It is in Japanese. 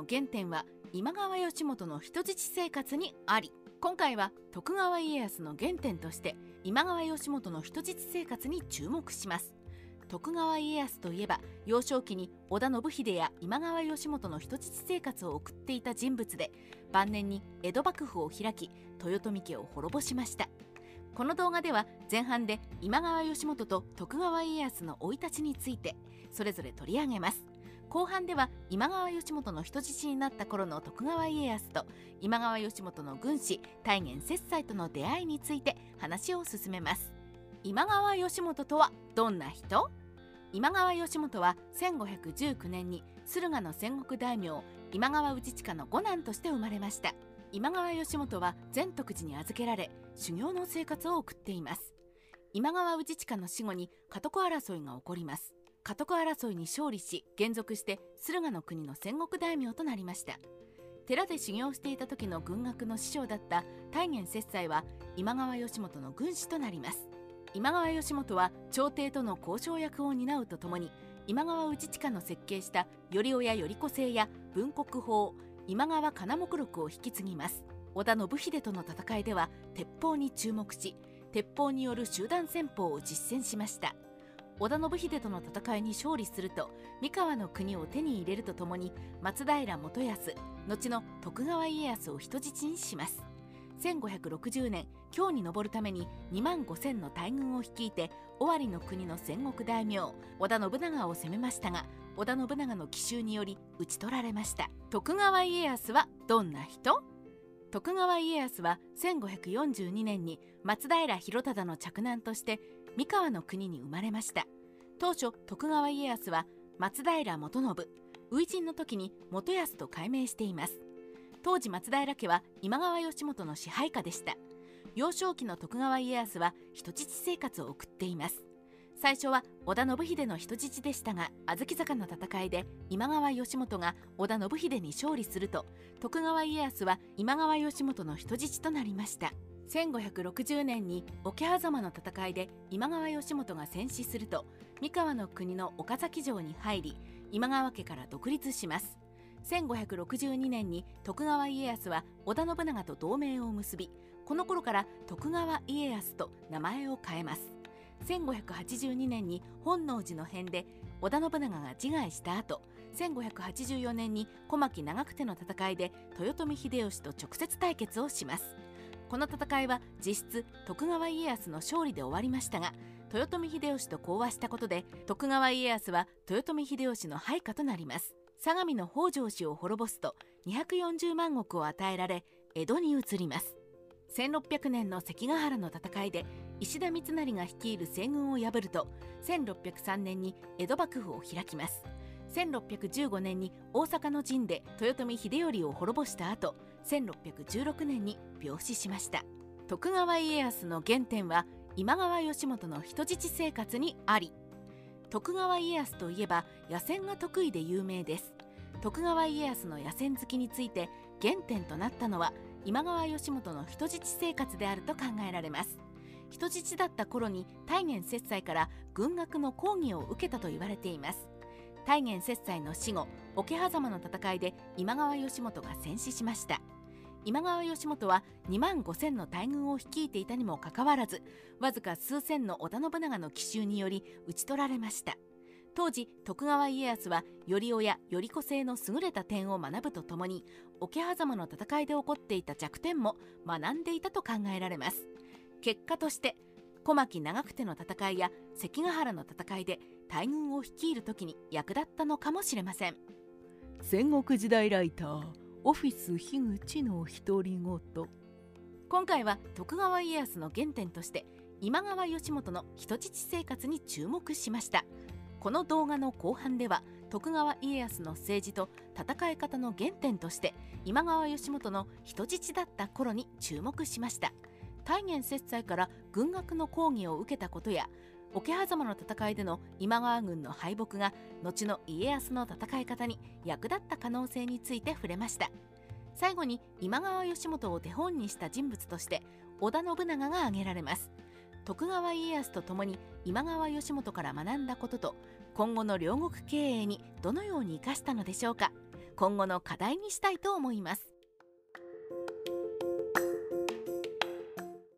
の原点は今川義元の人質生活にあり今回は徳川家康の原点として今川義元の人質生活に注目します。徳川家康といえば幼少期に織田信秀や今川義元の人質生活を送っていた人物で晩年に江戸幕府を開き豊臣家を滅ぼしました。この動画では前半で今川義元と徳川家康の生い立ちについてそれぞれ取り上げます。後半では今川義元の人質になった頃の徳川家康と今川義元の軍師大元摂斎との出会いについて話を進めます。今川義元とはどんな人？今川義元は1519年に駿河の戦国大名今川氏親の五男として生まれました。今川義元は全徳寺に預けられ修行の生活を送っています。今川氏親の死後に家督争いが起こります。家督争いに勝利し現属して駿河の国の戦国大名となりました。寺で修行していた時の軍学の師匠だった大元摂斎は今川義元の軍師となります。今川義元は朝廷との交渉役を担うとともに今川氏親の設計した頼親頼子制や文国法今川金目録を引き継ぎます。織田信秀との戦いでは鉄砲に注目し鉄砲による集団戦法を実践しました。織田信秀との戦いに勝利すると三河の国を手に入れるとともに松平元康後の徳川家康を人質にします。1560年京に登るために2万5,000の大軍を率いて尾張の国の戦国大名織田信長を攻めましたが織田信長の奇襲により討ち取られました。徳川家康はどんな人？徳川家康は1542年に松平広忠の嫡男として三河の国に生まれました。当初徳川家康は松平元信初陣の時に元康と改名しています。当時松平家は今川義元の支配下でした。幼少期の徳川家康は人質生活を送っています。最初は織田信秀の人質でしたが小豆坂の戦いで今川義元が織田信秀に勝利すると徳川家康は今川義元の人質となりました。1560年に桶狭間の戦いで今川義元が戦死すると三河の国の岡崎城に入り今川家から独立します。1562年に徳川家康は織田信長と同盟を結びこの頃から徳川家康と名前を変えます。1582年に本能寺の変で織田信長が自害した後1584年に小牧長久手の戦いで豊臣秀吉と直接対決をします。この戦いは実質徳川家康の勝利で終わりましたが豊臣秀吉と講和したことで徳川家康は豊臣秀吉の配下となります。相模の北条氏を滅ぼすと240万石を与えられ江戸に移ります。1600年の関ヶ原の戦いで石田三成が率いる西軍を破ると1603年に江戸幕府を開きます。1615年に大阪の陣で豊臣秀頼を滅ぼした後1616年に病死しました。徳川家康の原点は今川義元の人質生活にあり徳川家康といえば野戦が得意で有名です。徳川家康の野戦好きについて原点となったのは今川義元の人質生活であると考えられます。人質だった頃に大元摂斎から軍学の講義を受けたと言われています。大元摂斎の死後桶狭間の戦いで今川義元が戦死しました。今川義元は2万5,000の大軍を率いていたにもかかわらずわずか数千の織田信長の奇襲により討ち取られました。当時徳川家康は頼親頼子製の優れた点を学ぶとともに桶狭間の戦いで起こっていた弱点も学んでいたと考えられます。結果として小牧長久手の戦いや関ヶ原の戦いで大軍を率いる時に役立ったのかもしれません。戦国時代ライターオフィス樋口の独り言。今回は徳川家康の原点として今川義元の人質生活に注目しました。この動画の後半では徳川家康の政治と戦い方の原点として今川義元の人質だった頃に注目しました大元摂斎から軍学の講義を受けたことや桶狭間の戦いでの今川軍の敗北が後の家康の戦い方に役立った可能性について触れました。最後に今川義元を手本にした人物として織田信長が挙げられます。徳川家康と共に今川義元から学んだことと今後の両国経営にどのように生かしたのでしょうか。今後の課題にしたいと思います。